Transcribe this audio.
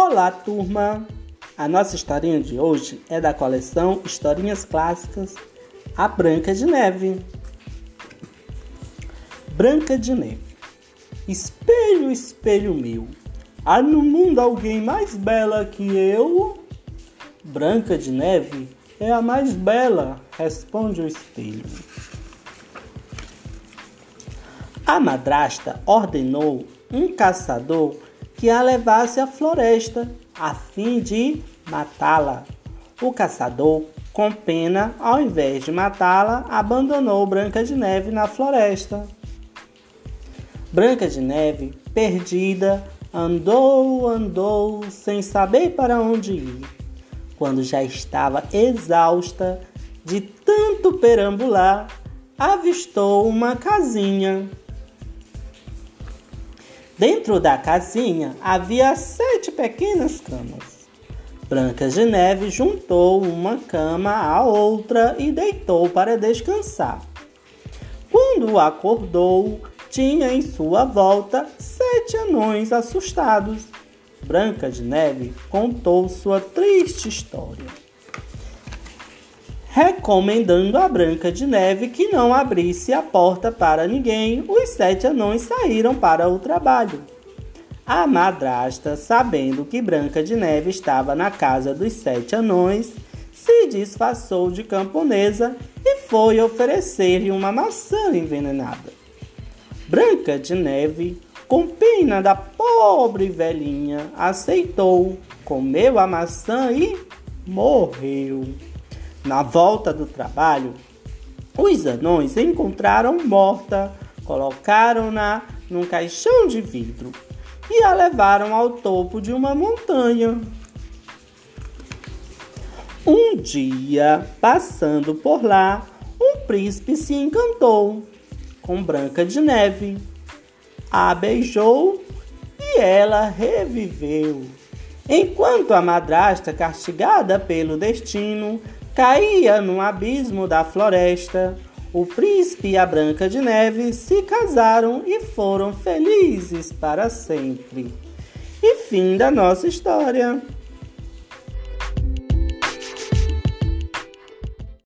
Olá, turma! A nossa historinha de hoje é da coleção Historinhas Clássicas A Branca de Neve. Branca de Neve. Espelho, espelho meu, há no mundo alguém mais bela que eu? Branca de Neve é a mais bela, responde o espelho. A madrasta ordenou um caçador que a levasse à floresta a fim de matá-la. O caçador, com pena, ao invés de matá-la, abandonou Branca de Neve na floresta. Branca de Neve, perdida, andou, andou, sem saber para onde ir. Quando já estava exausta de tanto perambular, avistou uma casinha. Dentro da casinha havia sete pequenas camas. Branca de Neve juntou uma cama à outra e deitou para descansar. Quando acordou, tinha em sua volta sete anões assustados. Branca de Neve contou sua triste história recomendando a Branca de Neve que não abrisse a porta para ninguém, os sete anões saíram para o trabalho. A madrasta, sabendo que Branca de Neve estava na casa dos sete anões, se disfarçou de camponesa e foi oferecer-lhe uma maçã envenenada. Branca de Neve, com pena da pobre velhinha, aceitou, comeu a maçã e morreu. Na volta do trabalho, os anões encontraram morta, colocaram-na num caixão de vidro e a levaram ao topo de uma montanha. Um dia, passando por lá, um príncipe se encantou com Branca de Neve. A beijou e ela reviveu. Enquanto a madrasta, castigada pelo destino, caía no abismo da floresta. O príncipe e a Branca de Neve se casaram e foram felizes para sempre. E fim da nossa história.